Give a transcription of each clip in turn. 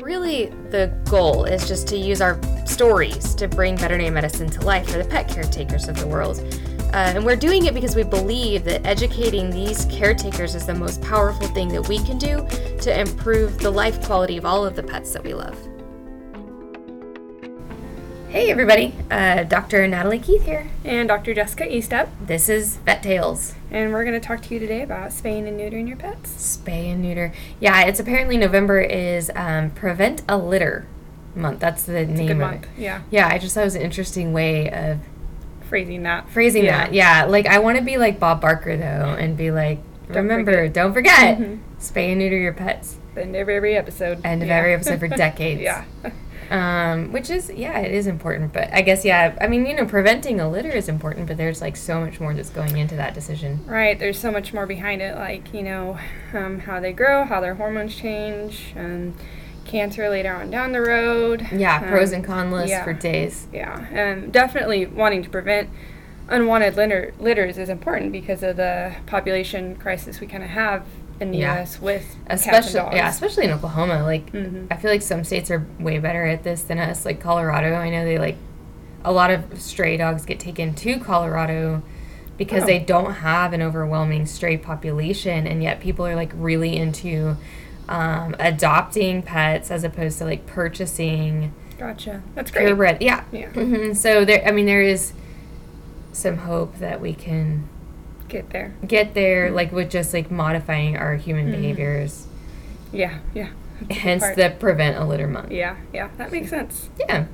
really the goal is just to use our stories to bring veterinary medicine to life for the pet caretakers of the world. Uh, and we're doing it because we believe that educating these caretakers is the most powerful thing that we can do to improve the life quality of all of the pets that we love. Hey everybody, uh, Dr. Natalie Keith here. And Dr. Jessica Eastep. This is Vet Tales. And we're going to talk to you today about spaying and neutering your pets. Spay and neuter. Yeah, it's apparently November is um, Prevent a Litter month. That's the It's name a good of month. it. Yeah. Yeah, I just thought it was an interesting way of Phrasing that. phrasing Yeah. that. Yeah, like I want to be like Bob Barker though, and be like, Don't remember, forget." don't forget, Mhm. spay and neuter your pets. End of every episode. End of Yeah. every episode for decades. yeah. Um, which is yeah, it is important, but I guess yeah, I mean you know preventing a litter is important, but there's like so much more that's going into that decision. Right. There's so much more behind it, like, you know, um, how they grow, how their hormones change, um, cancer later on down the road. Yeah, pros Um, and cons list yeah. for days. Yeah, and definitely wanting to prevent unwanted litter, litters is important because of the population crisis we kind of have in the Yeah. U.S. with especially yeah, especially in Oklahoma. Like Mhm. I feel like some states are way better at this than us. Like Colorado, I know they like a lot of stray dogs get taken to Colorado because Oh. they don't have an overwhelming stray population, and yet people are like really into um, adopting pets as opposed to like purchasing Gotcha. That's great. purebred. Yeah. Yeah. hmm So there, I mean, there is some hope that we can Get there. get there, like with just like modifying our human Mhm. behaviors. Yeah, yeah. Hence the prevent a litter month. Yeah, yeah. That makes sense. Yeah.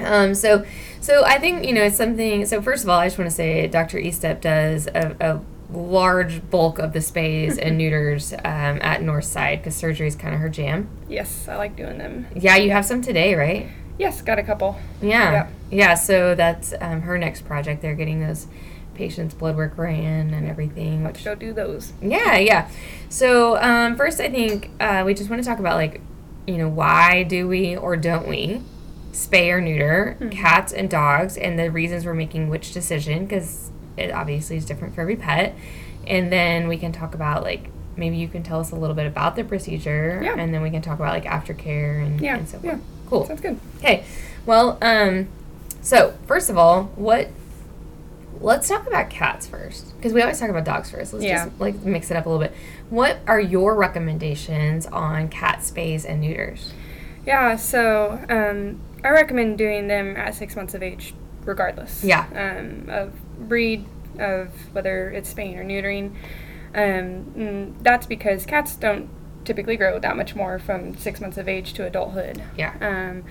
Um, so, so I think you know it's something. So first of all, I just want to say Dr. Eastep does a, a large bulk of the spays and neuters um, at Northside because surgery is kind of her jam. Yes, I like doing them. Yeah, you have some today, right? Yes, got a couple. Yeah. Yep. Yeah. So that's um, her next project. They're getting those patients' blood work ran and everything. Let's go do those. Yeah, yeah. So um, first, I think uh, we just want to talk about like, you know, why do we or don't we spay or neuter Mhm. cats and dogs, and the reasons we're making which decision because it obviously is different for every pet. And then we can talk about like maybe you can tell us a little bit about the procedure, Yeah. and then we can talk about like aftercare and, Yeah, and so forth. yeah. Cool. Sounds good. Okay. Well, um, so first of all, what? Let's talk about cats first, because we always talk about dogs first. Let's Yeah. just like mix it up a little bit. What are your recommendations on cat spays and neuters? Yeah, so um, I recommend doing them at six months of age, regardless. Yeah. Um, of breed, of whether it's spaying or neutering. Um, mm, that's because cats don't typically grow that much more from six months of age to adulthood. Yeah. Um,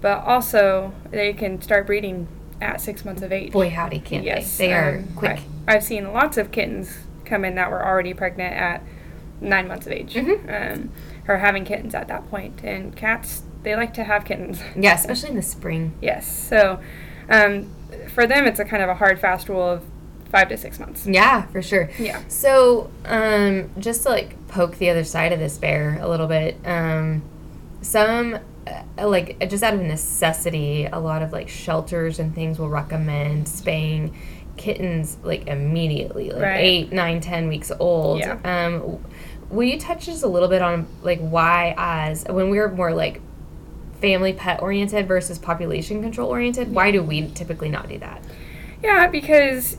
but also, they can start breeding at six months of age. Boy, howdy, can't yes, they? They are um, quick. I, I've seen lots of kittens come in that were already pregnant at nine months of age, Mhm. um, or having kittens at that point. And cats, they like to have kittens. yeah, especially in the spring. yes. So, um, for them, it's a kind of a hard, fast rule of five to six months. Yeah, for sure. Yeah. So, um, just to like poke the other side of this bear a little bit, um, some like just out of necessity, a lot of like shelters and things will recommend spaying kittens like immediately, like Right. eight, nine, ten weeks old. Yeah. Um, will you touch just a little bit on like why, as when we're more like family pet oriented versus population control oriented, why do we typically not do that? Yeah, because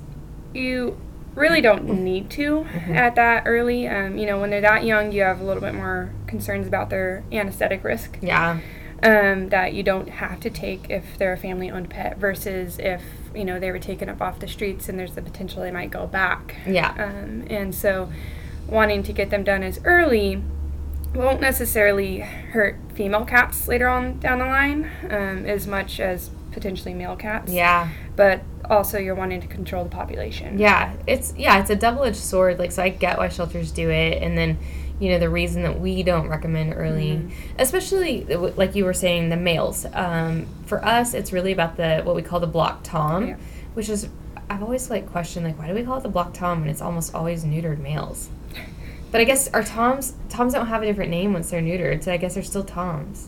you really don't need to Mhm. at that early. Um, you know, when they're that young, you have a little bit more concerns about their anesthetic risk. Yeah. um, that you don't have to take if they're a family owned pet versus if you know they were taken up off the streets and there's the potential they might go back Yeah. um, and so wanting to get them done as early won't necessarily hurt female cats later on down the line um, as much as potentially male cats Yeah. but also you're wanting to control the population Yeah, it's yeah, it's a double edged sword. Like, so I get why shelters do it, and then you know the reason that we don't recommend early, Mhm. especially like you were saying, the males. Um, for us, it's really about the what we call the block tom, Yeah. which is I've always like questioned like why do we call it the block tom when it's almost always neutered males. But I guess our toms toms don't have a different name once they're neutered, so I guess they're still toms.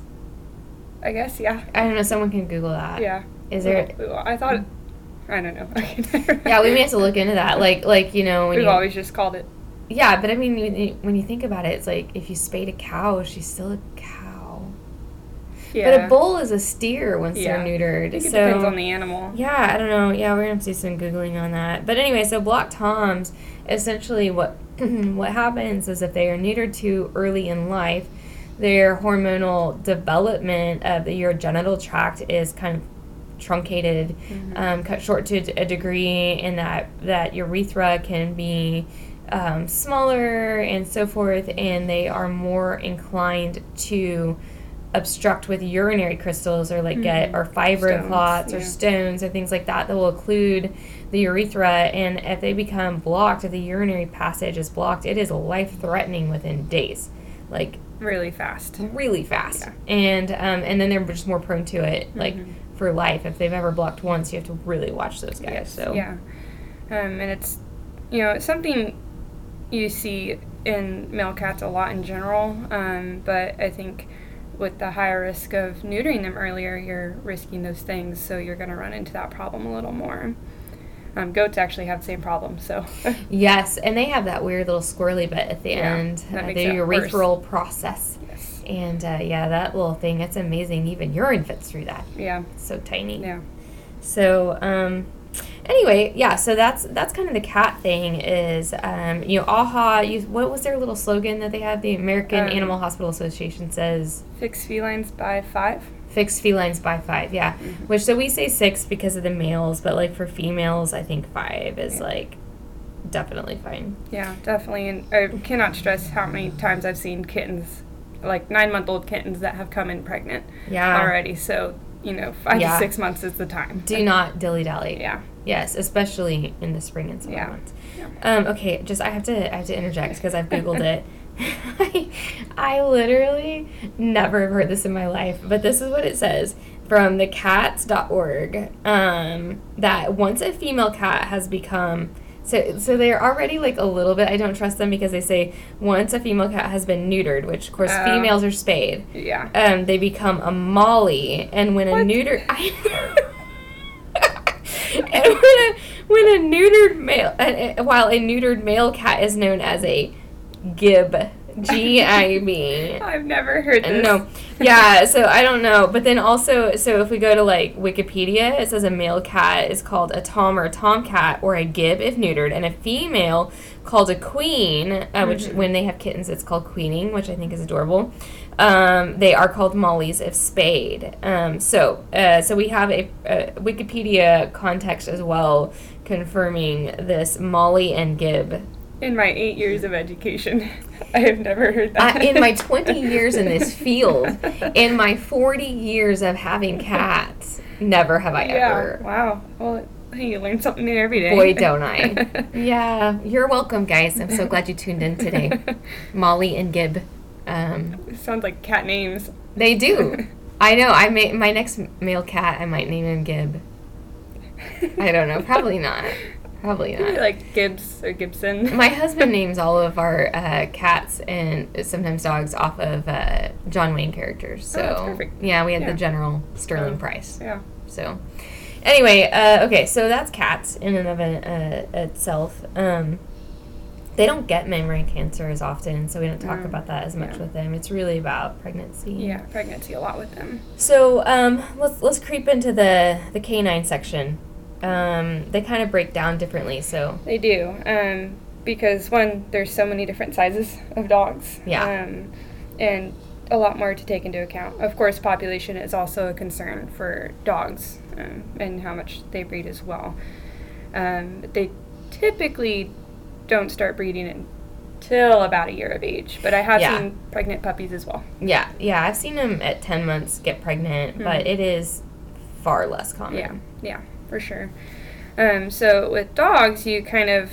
i guess yeah I don't know. Someone can Google that. yeah Is there? Well, i thought i don't know Yeah, we may have to look into that. Like, like you know, we've you, always just called it Yeah, but I mean, when you, when you think about it, it's like if you spayed a cow, she's still a cow. Yeah. But a bull is a steer once Yeah. they're neutered. I think it so depends on the animal. yeah, I don't know. Yeah, we're gonna have to do some googling on that. But anyway, so block toms, essentially what what happens is if they are neutered too early in life, their hormonal development of the urogenital tract is kind of truncated, um, cut short to a degree, and that that urethra can be um, smaller and so forth, and they are more inclined to obstruct with urinary crystals or like get or fibrin Stones, clots or stones or things like that that will occlude the urethra and if they become blocked if the urinary passage is blocked. It is life threatening within days like Really fast. really fast. Yeah. and um, and then they're just more prone to it like for life. If they've ever blocked once you have to really watch those guys so. Yeah. Um, and it's, you know, it's something you see in male cats a lot in general, um, but I think with the higher risk of neutering them earlier, you're risking those things, so you're going to run into that problem a little more. Um, goats actually have the same problem, so yes and they have that weird little squirrely bit at the Yeah, end that uh, makes the it worse. urethral process yes. and uh, yeah that little thing it's amazing even urine fits through that Yeah, it's so tiny yeah. So um, anyway, yeah. So that's that's kind of the cat thing. Is um, you know, AHA. You, what was their little slogan that they have? The American Um, Animal Hospital Association says Fix felines by five. "Fix felines by five. Yeah, Mm-hmm. which so we say six because of the males, but like for females, I think five is Yeah. like definitely fine. Yeah, definitely. And I cannot stress how many times I've seen kittens, like nine month old kittens, that have come in pregnant Yeah. already. So, you know, five Yeah. to six months is the time. Do not dilly dally. Yeah. Yes, especially in the spring and summer Yeah. months. Yeah. Um, okay, just I have to I have to interject because I've googled it. I, I literally never have heard this in my life, but this is what it says from thecats.org. Um, that once a female cat has become so so they're already like a little bit I don't trust them because they say once a female cat has been neutered, which of course Oh. females are spayed, Yeah. um, they become a molly, and when a What? neuter, and when a when a neutered male, while a neutered male cat is known as a gib, G I B. I've never heard this. No, yeah. So I don't know, but then also, so if we go to like Wikipedia, it says a male cat is called a tom or a tomcat or a gib if neutered, and a female called a queen, uh, which Mm-hmm. when they have kittens, it's called queening, which I think is adorable. Um, they are called mollies if spayed. Um, so, uh, so we have a, a Wikipedia context as well confirming this Molly and Gib In my eight years of education, I have never heard that. In my 20 years in this field, in my 40 years of having cats, never have I yeah. ever. Wow. Well, you learn something new every day. Boy, don't I. Yeah, you're welcome, guys. I'm so glad you tuned in today. Molly and Gib. Um, Sounds like cat names. they do. I know. I may my next male cat. I might name him Gib. I don't know. Probably not. Probably Maybe not. like Gibbs or Gibson. My husband names all of our uh, cats and sometimes dogs off of uh, John Wayne characters. So Oh, that's perfect. yeah, we had Yeah. the General Sterling Oh. Price. Yeah. So anyway, uh, okay, so that's cats in and of it, uh, itself. Um, they don't get mammary cancer as often, so we don't talk Mm, about that as much yeah. with them. It's really about pregnancy. Yeah, pregnancy a lot with them. So um, let's let's creep into the the canine section. Um, they kind of break down differently. So They do. Um, because one, there's so many different sizes of dogs. Yeah. Um, and a lot more to take into account. Of course, population is also a concern for dogs um, and how much they breed as well. Um, they typically don't start breeding until about a year of age, but I have Yeah. seen pregnant puppies as well. yeah, yeah, I've seen them at ten months get pregnant, but Mhm. it is far less common. Yeah, yeah, for sure. Um, so with dogs, you kind of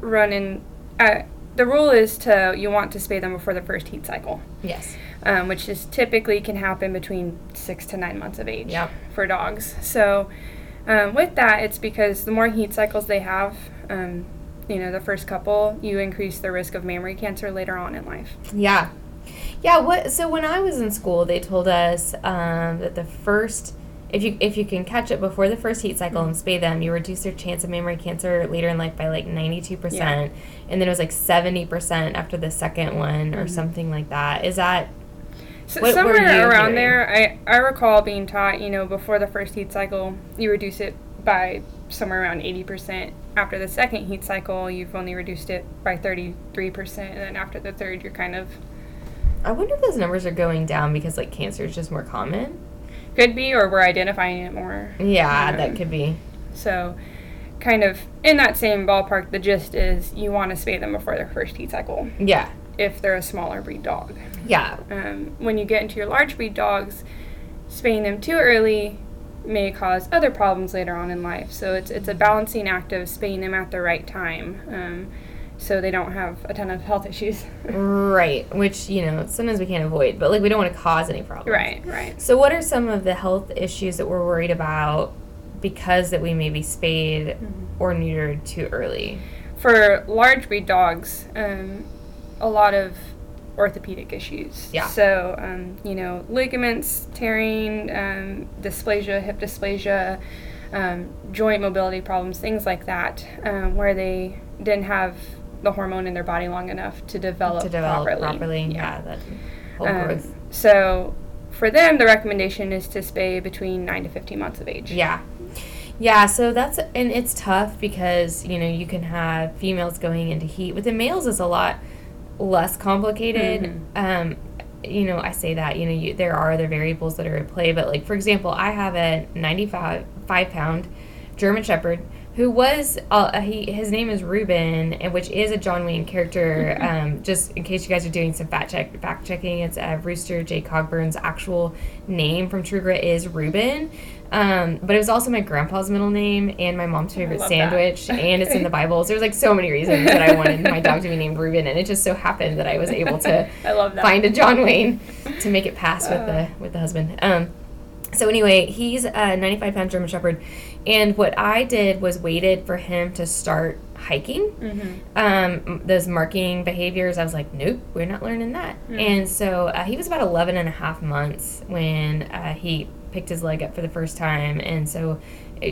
run in. Uh, the rule is to you want to spay them before the first heat cycle, Yes. um, which is typically can happen between six to nine months of age Yep. for dogs. So um, with that, it's because the more heat cycles they have, um, you know, the first couple, you increase the risk of mammary cancer later on in life. Yeah. Yeah, what so when I was in school they told us um, that the first if you if you can catch it before the first heat cycle and spay them, you reduce their chance of mammary cancer later in life by like ninety two percent. And then it was like seventy percent after the second one or Mhm. something like that. Is that So What were somewhere around hearing? there, I, I recall being taught, you know, before the first heat cycle, you reduce it by somewhere around 80%. After the second heat cycle, you've only reduced it by 33%. And then after the third, you're kind of, I wonder if those numbers are going down because like cancer is just more common. could be, or we're identifying it more. Yeah, Um, that could be. So, kind of in that same ballpark, the gist is you want to spay them before their first heat cycle Yeah, if they're a smaller breed dog. yeah, Um, when you get into your large breed dogs, spaying them too early may cause other problems later on in life. So it's it's a balancing act of spaying them at the right time, um, so they don't have a ton of health issues. right. Which you know sometimes we can't avoid, but like we don't want to cause any problems. right, right. So, what are some of the health issues that we're worried about because that we may be spayed or neutered too early? For large breed dogs, um, a lot of orthopedic issues. Yeah. So, um, you know, ligaments tearing, um, dysplasia, hip dysplasia, um, joint mobility problems, things like that, um, where they didn't have the hormone in their body long enough to develop, to develop properly. properly. Yeah, that whole Um, growth. so, for them, the recommendation is to spay between 9 to 15 months of age. Yeah. Yeah, so that's and it's tough because, you know, you can have females going into heat. With the males it's a lot less complicated. Um you know, I say that, you know, you, there are other variables that are at play, but like for example, I have a 95 five pound German Shepherd who was uh, he his name is Ruben, and which is a John Wayne character. um, just in case you guys are doing some fact check fact checking, it's uh, Rooster J Cogburn's actual name from True Grit is Ruben. Um, but it was also my grandpa's middle name and my mom's favorite sandwich, and it's in the Bible. So there's like so many reasons that I wanted my dog to be named Ruben, and it just so happened that I was able to I love that. find a John Wayne to make it pass with the with the husband. Um, so anyway, he's a 95 pound German Shepherd, and what I did was waited for him to start hiking. Mhm. Um, those marking behaviors, I was like, nope, we're not learning that. And so uh, he was about 11 and a half months when uh, he picked his leg up for the first time, and so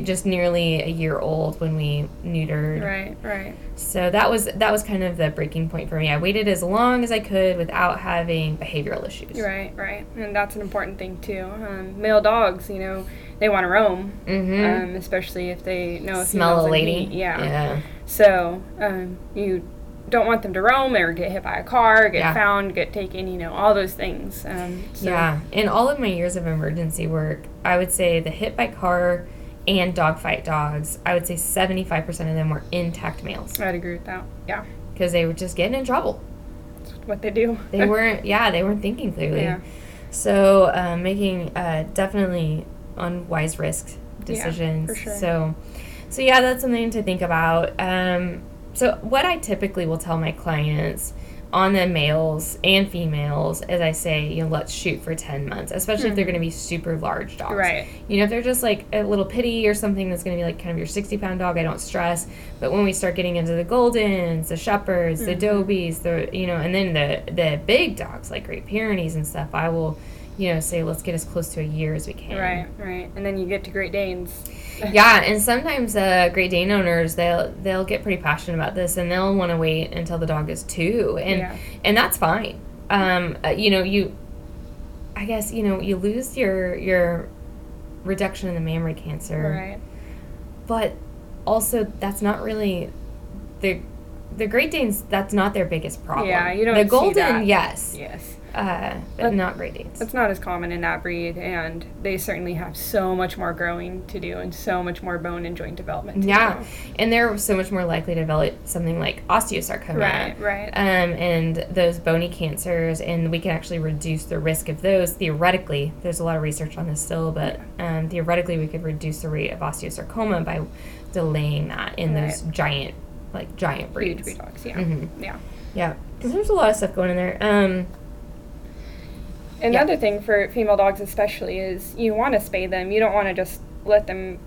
just nearly a year old when we neutered. Right, right. So that was that was kind of the breaking point for me. I waited as long as I could without having behavioral issues. Right, right, and that's an important thing too. Um, male dogs, you know, they want to roam, Mm-hmm. um, especially if they know a Smell a lady. Yeah. Yeah. So um, you don't want them to roam or get hit by a car, get Yeah. found, get taken. You know, all those things. Um, so, Yeah. In all of my years of emergency work, I would say the hit by car and dogfight dogs, I would say 75% of them were intact males I'd agree with that. Yeah, because they were just getting in trouble. that's what they do. They weren't, yeah, they weren't thinking clearly. Yeah. So um, making uh, definitely unwise risk decisions. for sure. So, so yeah, that's something to think about. Um, so what I typically will tell my clients on the males and females is I say, you know, let's shoot for 10 months, especially if they're going to be super large dogs. Hmm. Right. You know, if they're just like a little pitty or something that's going to be like kind of your 60 pound dog, I don't stress. But when we start getting into the Goldens, the Shepherds, Mm-hmm. the Dobies, the, you know, and then the, the big dogs like Great Pyrenees and stuff, I will, you know, say, let's get as close to a year as we can. Right, right, and then you get to Great Danes. Yeah, and sometimes uh, Great Dane owners they'll they'll get pretty passionate about this, and they'll want to wait until the dog is two, and Yeah. and that's fine. Um, uh, you know, you, I guess you know you lose your your reduction in the mammary cancer, Right. but also that's not really the the Great Danes. That's not their biggest problem. Yeah, you don't The Golden, yes, Yes. uh, but But- not Great Danes. That's not as common in that breed, and they certainly have so much more growing to do and so much more bone and joint development. To Yeah, do. and they're so much more likely to develop something like osteosarcoma. Right, right. Um, and those bony cancers, and we can actually reduce the risk of those theoretically. There's a lot of research on this still, but um, theoretically, we could reduce the rate of osteosarcoma by delaying that in those giant, like giant breeds. Huge breed dogs, yeah. Mhm. Yeah. Yeah, because there's a lot of stuff going in there. Um, Another thing for female dogs, especially, is you want to spay them. You don't want to just let them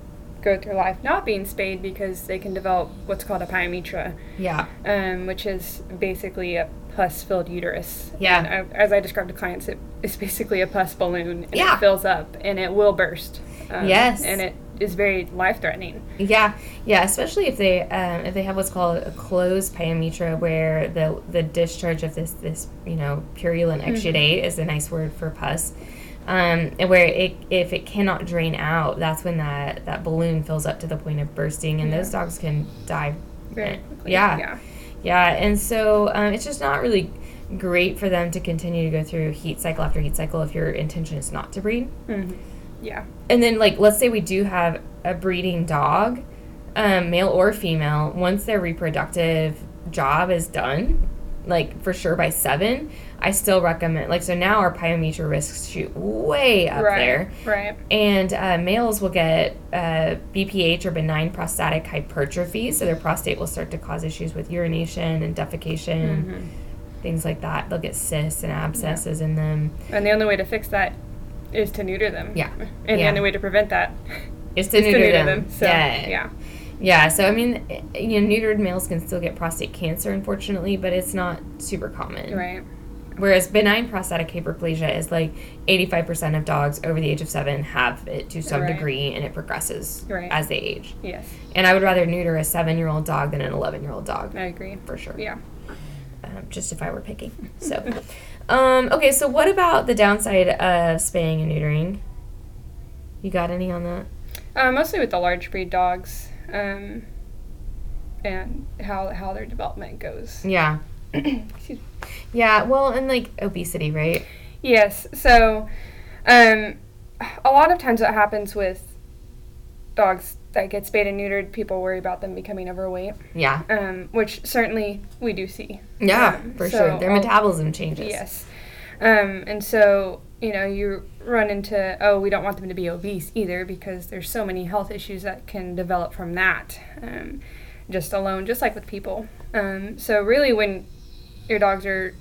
go through life not being spayed because they can develop what's called a pyometra, yeah, um, which is basically a pus-filled uterus. Yeah. And I, as I described to clients, it, it's basically a pus balloon, and Yeah. it fills up and it will burst. Um, Yes. And it is very life threatening. Yeah, yeah, especially if they um, if they have what's called a closed pyometra, where the the discharge of this this you know purulent exudate is a nice word for pus. Um, and where it, if it cannot drain out, that's when that, that balloon fills up to the point of bursting, and those dogs can die. Very quickly. Yeah. Yeah. Yeah, and so um, it's just not really great for them to continue to go through heat cycle after heat cycle if your intention is not to breed. hmm Yeah. And then, like, let's say we do have a breeding dog, um, male or female, once their reproductive job is done, like for sure by seven, I still recommend, like, so now our pyometra risks shoot way up right. there. Right. And uh, males will get uh, BPH or benign prostatic hypertrophy, so their prostate will start to cause issues with urination and defecation, Mhm. things like that. They'll get cysts and abscesses in them. And the only way to fix that is to neuter them. Yeah. And Yeah. the only way to prevent that is to is neuter, to neuter them. them. So, yeah. yeah. Yeah, so I mean, you know, neutered males can still get prostate cancer, unfortunately, but it's not super common. Right. Whereas benign prostatic hyperplasia is like 85% of dogs over the age of seven have it to some Right. degree and it progresses Right. as they age. Yes. And I would rather neuter a seven year old dog than an 11 year old dog, I agree. for sure. Yeah. Um, just if I were picking. So, um, okay, so what about the downside of spaying and neutering? You got any on that? Uh, mostly with the large breed dogs, um, and how how their development goes. Yeah. Yeah, well, and like obesity, right? Yes. So, um, a lot of times what happens with dogs that get spayed and neutered, people worry about them becoming overweight, Yeah. um, which certainly we do see. Yeah, Um, for so sure. Their I'll- metabolism changes. Yes. Um, and so, you know, you run into, oh, we don't want them to be obese either because there's so many health issues that can develop from that, um, just alone, just like with people. Um, so, really, when your dogs are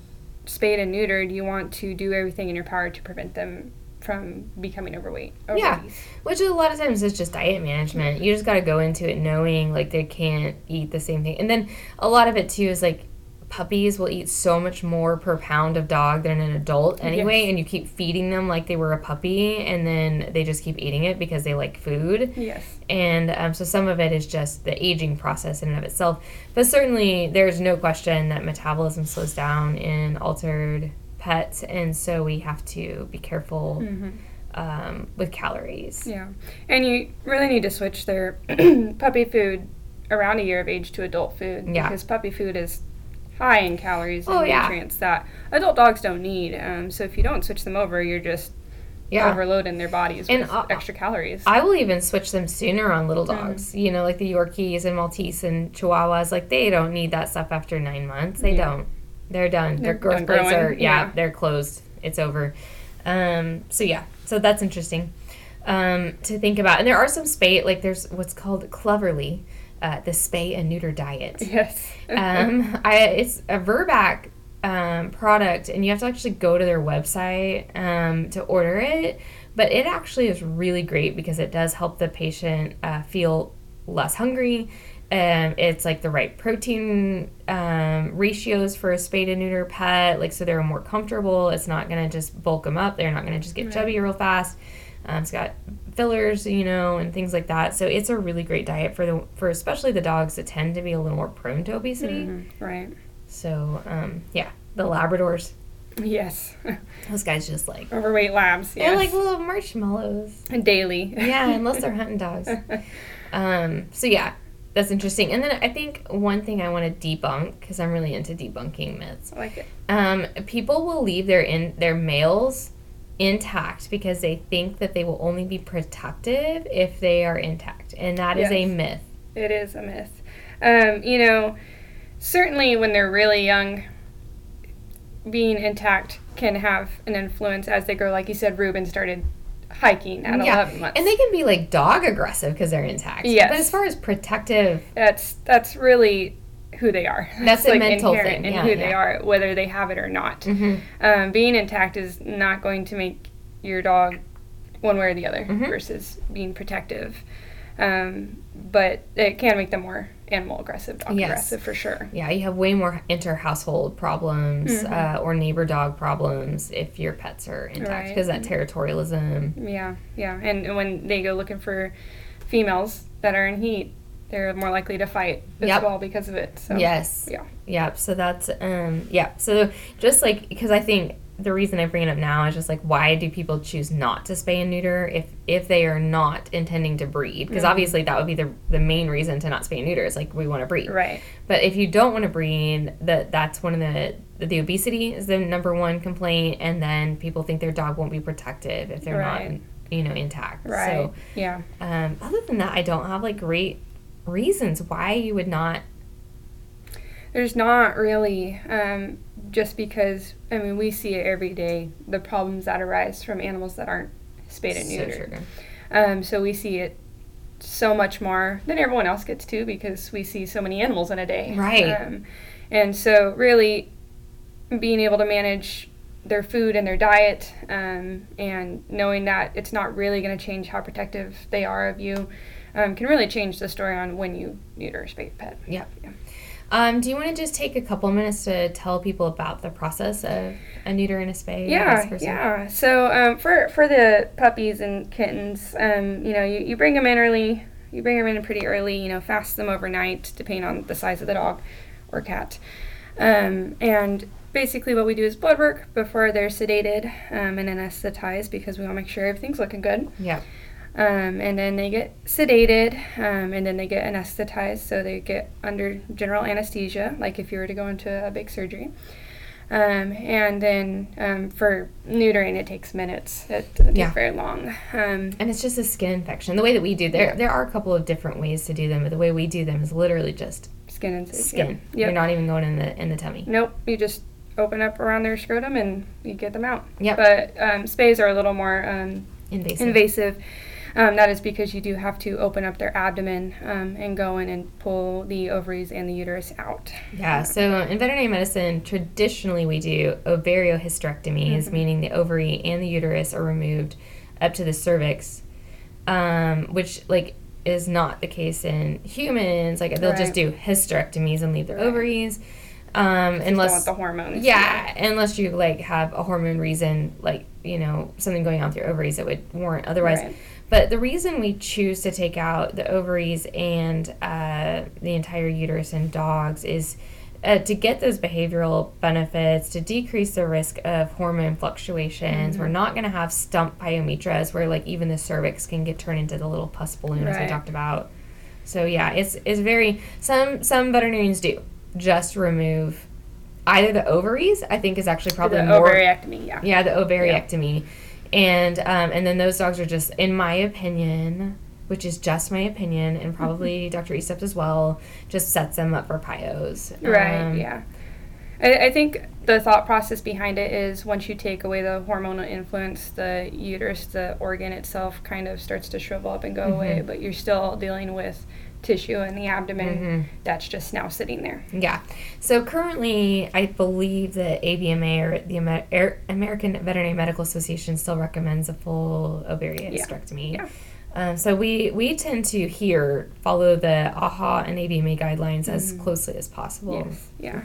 spayed and neutered, you want to do everything in your power to prevent them from becoming overweight Yeah. Which a lot of times is just diet management. You just got to go into it knowing like they can't eat the same thing. And then a lot of it too is like puppies will eat so much more per pound of dog than an adult anyway Yes. and you keep feeding them like they were a puppy and then they just keep eating it because they like food Yes. and um, so some of it is just the aging process in and of itself but certainly there's no question that metabolism slows down in altered pets and so we have to be careful hmm um, with calories Yeah. And you really need to switch their puppy food around a year of age to adult food Yeah. because puppy food is high in calories and Oh, yeah. nutrients that adult dogs don't need. Um, so if you don't switch them over, you're just yeah overloading their bodies And, with uh, extra calories. I will even switch them sooner on little Mm. dogs. You know, like the Yorkies and Maltese and Chihuahuas. Like they don't need that stuff after nine months. They Yeah. don't. They're done. Their They're growth done plates growing, are yeah, yeah. They're closed. It's over. Um, so yeah. So that's interesting um, to think about. And there are some spay like there's what's called cleverly uh, the spay and neuter diet. yes. um, I it's a Virbac um, product, and you have to actually go to their website um, to order it. But it actually is really great because it does help the patient uh, feel less hungry. Um, it's like the right protein um, ratios for a spayed and neuter pet, like so they're more comfortable. It's not gonna just bulk them up. They're not gonna just get Right. chubby real fast. Um, it's got fillers, you know, and things like that. So it's a really great diet for the for especially the dogs that tend to be a little more prone to obesity. Mhm. Right. So um, yeah, the Labradors, Yes. those guys just like Overweight labs. they're like little marshmallows. daily. Yeah, unless they're hunting dogs. Um, so yeah, that's interesting. And then I think one thing I want to debunk because I'm really into debunking myths. I like it. Um, people will leave their in their males intact because they think that they will only be protective if they are intact, and that is a myth. It is a myth. Um, you know, certainly when they're really young, being intact can have an influence as they grow. Like you said, Ruben started hiking at Yeah, 11 months. And they can be like dog aggressive because they're intact. Yes. But as far as protective, that's that's really who they are. That's a mental inherent thing, in yeah, who they are, whether they have it or not. Mhm. Um, being intact is not going to make your dog one way or the other Mhm. versus being protective. Um, but it can make them more animal aggressive, dog Yes. aggressive for sure. yeah, you have way more inter household problems Mhm. uh, or neighbor dog problems if your pets are intact Right. because that territorialism. Yeah, yeah. And when they go looking for females that are in heat, they're more likely to fight as Yep. well because of it. So Yes. yeah. Yep. So that's um yeah. So just like because I think the reason I bring it up now is just like why do people choose not to spay and neuter if if they are not intending to breed? Because Mhm. obviously that would be the the main reason to not spay and neuter is like we want to breed. Right. But if you don't want to breed, that that's one of the the obesity is the number one complaint, and then people think their dog won't be protective if they're Right. not you know intact. Right. So yeah. um, other than that, I don't have like great reasons why you would not. There's not really, um, just because, I mean, we see it every day, the problems that arise from animals that aren't spayed and So neutered. true. Um, so we see it so much more than everyone else gets to because we see so many animals in a day. Right. Um, and so, really, being able to manage their food and their diet um, and knowing that it's not really going to change how protective they are of you um, can really change the story on when you neuter a spayed pet. Yep. Yeah. Um, do you want to just take a couple minutes to tell people about the process of a neuter and a spay? Yeah, yeah. So um, for for the puppies and kittens, um, you know, you, you bring them in early. You bring them in pretty early. You know, fast them overnight, depending on the size of the dog or cat. Um, and basically, what we do is blood work before they're sedated um, and anesthetized because we want to make sure everything's looking good. Yep. Um, and then they get sedated, um, and then they get anesthetized, so they get under general anesthesia, like if you were to go into a big surgery. Um, and then um, for neutering, it takes minutes. It doesn't Yeah. take very long. Um, And it's just a skin incision. The way that we do there, Yeah. there are a couple of different ways to do them, but the way we do them is literally just skin incision. skin. Yep. You're not even going in the in the tummy. Nope. You just open up around their scrotum and you get them out. Yep. But um, spays are a little more um, Invasive. invasive. Um, that is because you do have to open up their abdomen um, and go in and pull the ovaries and the uterus out. Yeah, so in veterinary medicine, traditionally we do ovariohysterectomies, Mhm. meaning the ovary and the uterus are removed up to the cervix, um, which like is not the case in humans. Like they'll just do hysterectomies and leave their Right. ovaries, um, unless want the hormones. yeah, unless you like have a hormone reason, like you know something going on with your ovaries that would warrant otherwise. Right. But the reason we choose to take out the ovaries and uh, the entire uterus in dogs is uh, to get those behavioral benefits, to decrease the risk of hormone fluctuations. Mhm. We're not going to have stump pyometras where like even the cervix can get turned into the little pus balloon as we talked about. So yeah, it's it's very some some veterinarians do just remove either the ovaries. I think is actually probably the more ovariectomy, yeah. yeah, the ovariectomy. And um, and then those dogs are just, in my opinion, which is just my opinion, and probably Dr. Eastep's as well, just sets them up for pyos. Right, Um, yeah. I, I think the thought process behind it is once you take away the hormonal influence, the uterus, the organ itself kind of starts to shrivel up and go away, Mhm. but you're still dealing with tissue in the abdomen Mhm. that's just now sitting there. Yeah. So currently, I believe that AVMA or the Amer- American Veterinary Medical Association still recommends a full ovarian Yeah. hysterectomy. Yeah. Um, so we we tend to here follow the AHA and AVMA guidelines as Mhm. closely as possible. Yes, yeah.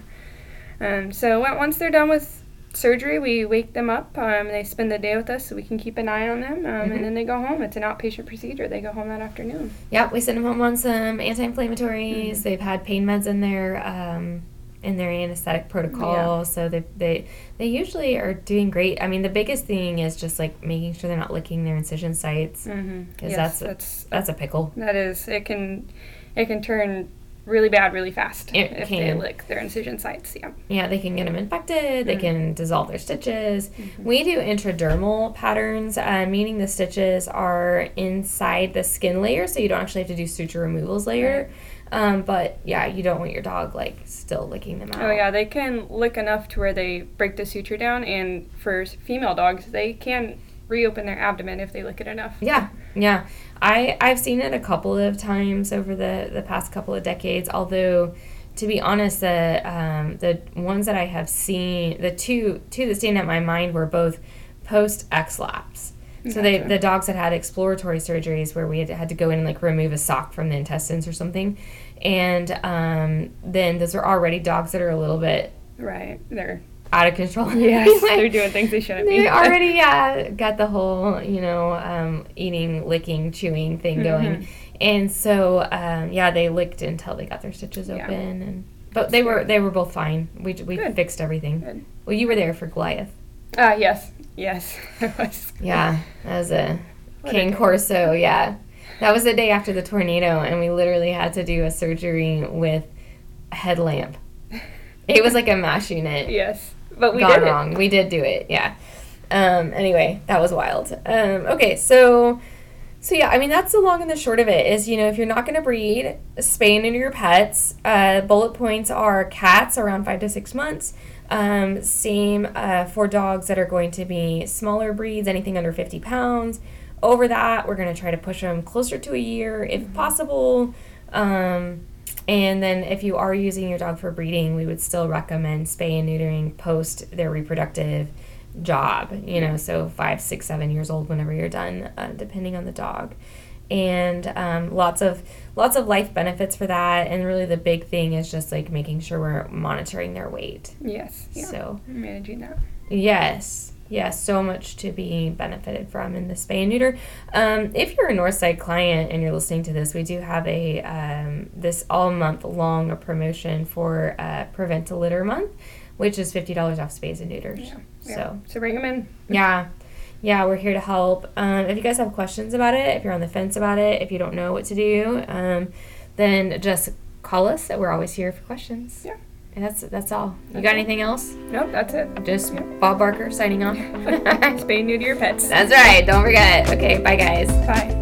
Um, so once they're done with surgery, we wake them up. Um, they spend the day with us so we can keep an eye on them, um, Mhm. and then they go home. It's an outpatient procedure. They go home that afternoon. Yeah, we send them home on some anti-inflammatories. Mhm. They've had pain meds in their um, in their anesthetic protocol, so they, they they usually are doing great. I mean, the biggest thing is just like making sure they're not licking their incision sites. Mm-hmm. Because Yes, that's a- that's That's a pickle. That is, it can, it can turn really bad really fast It if can. they lick their incision sites. Yeah. Yeah, they can get them infected. They Mhm. can dissolve their stitches. Mhm. We do intradermal patterns, uh, meaning the stitches are inside the skin layer, so you don't actually have to do suture removals later. Um, but yeah, you don't want your dog like still licking them out. Oh yeah, they can lick enough to where they break the suture down, and for female dogs, they can reopen their abdomen if they lick it enough. Yeah, yeah. I I've seen it a couple of times over the the past couple of decades. Although, to be honest, the um, the ones that I have seen, the two two that stand out in my mind were both post X laps. So they the dogs that had exploratory surgeries where we had, had to go in and like remove a sock from the intestines or something, and um, then those are already dogs that are a little bit Right. They're out of control. Yes, Like, they're doing things they shouldn't be. they already yeah got the whole you know um, eating, licking, chewing thing going, Mhm. and so um, yeah they licked until they got their stitches Yeah. open, and but they were they were both fine. We we Good. fixed everything. Good. Well, you were there for Goliath. Ah, yes, yes, it was. Yeah, that was a What King day. Corso. Yeah, that was the day after the tornado, and we literally had to do a surgery with a headlamp. It was like a mash unit. Yes, but we gone did it. wrong. We did do it. Yeah. Um. Anyway, that was wild. Um. Okay. So. So yeah, I mean that's the long and the short of it is you know if you're not going to breed, spay and neuter your pets. Uh, bullet points are cats around five to six months. Um, same uh, for dogs that are going to be smaller breeds, anything under fifty pounds. Over that, we're going to try to push them closer to a year if possible. Um, and then if you are using your dog for breeding, we would still recommend spay and neutering post their reproductive job, you know, so five, six, seven years old whenever you're done, uh, depending on the dog. And um, lots of lots of life benefits for that. And really the big thing is just like making sure we're monitoring their weight. Yes, yeah. So managing that. Yes, yes, so much to be benefited from in the spay and neuter. Um, if you're a Northside client and you're listening to this, we do have a um, this all month long a promotion for uh, Prevent a Litter Month, which is fifty dollars off spays and neuters. Yeah. yeah. So so bring them in. yeah. Yeah, we're here to help. Um, if you guys have questions about it, if you're on the fence about it, if you don't know what to do, um, then just call us. We're always here for questions. Yeah. And that's that's all. You got all. anything else? Nope, that's it. Just Yeah. Bob Barker signing off. Spay new to your pets. That's right. Don't forget. Okay, bye guys. Bye.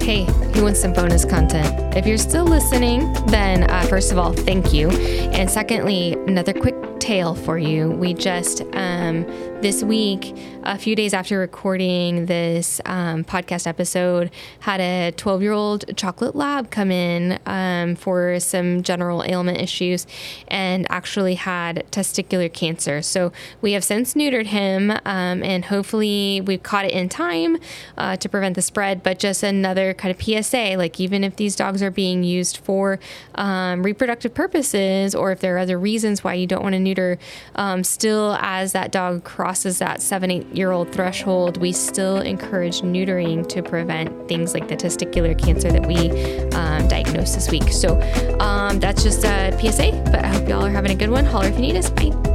Hey, who wants some bonus content? If you're still listening, then uh, first of all, thank you. And secondly, another quick tale for you. We just, um, this week, a few days after recording this um, podcast episode, had a 12 year old chocolate lab come in um, for some general ailment issues and actually had testicular cancer. So we have since neutered him um, and hopefully we've caught it in time uh, to prevent the spread. But just another kind of PSA like, even if these dogs are being used for um, reproductive purposes or if there are other reasons why you don't want to neuter, um, still, as that dog crosses that seven, eight year old threshold, we still encourage neutering to prevent things like the testicular cancer that we um, diagnosed this week. So um, that's just a PSA, but I hope y'all are having a good one. Holler if you need us. Bye.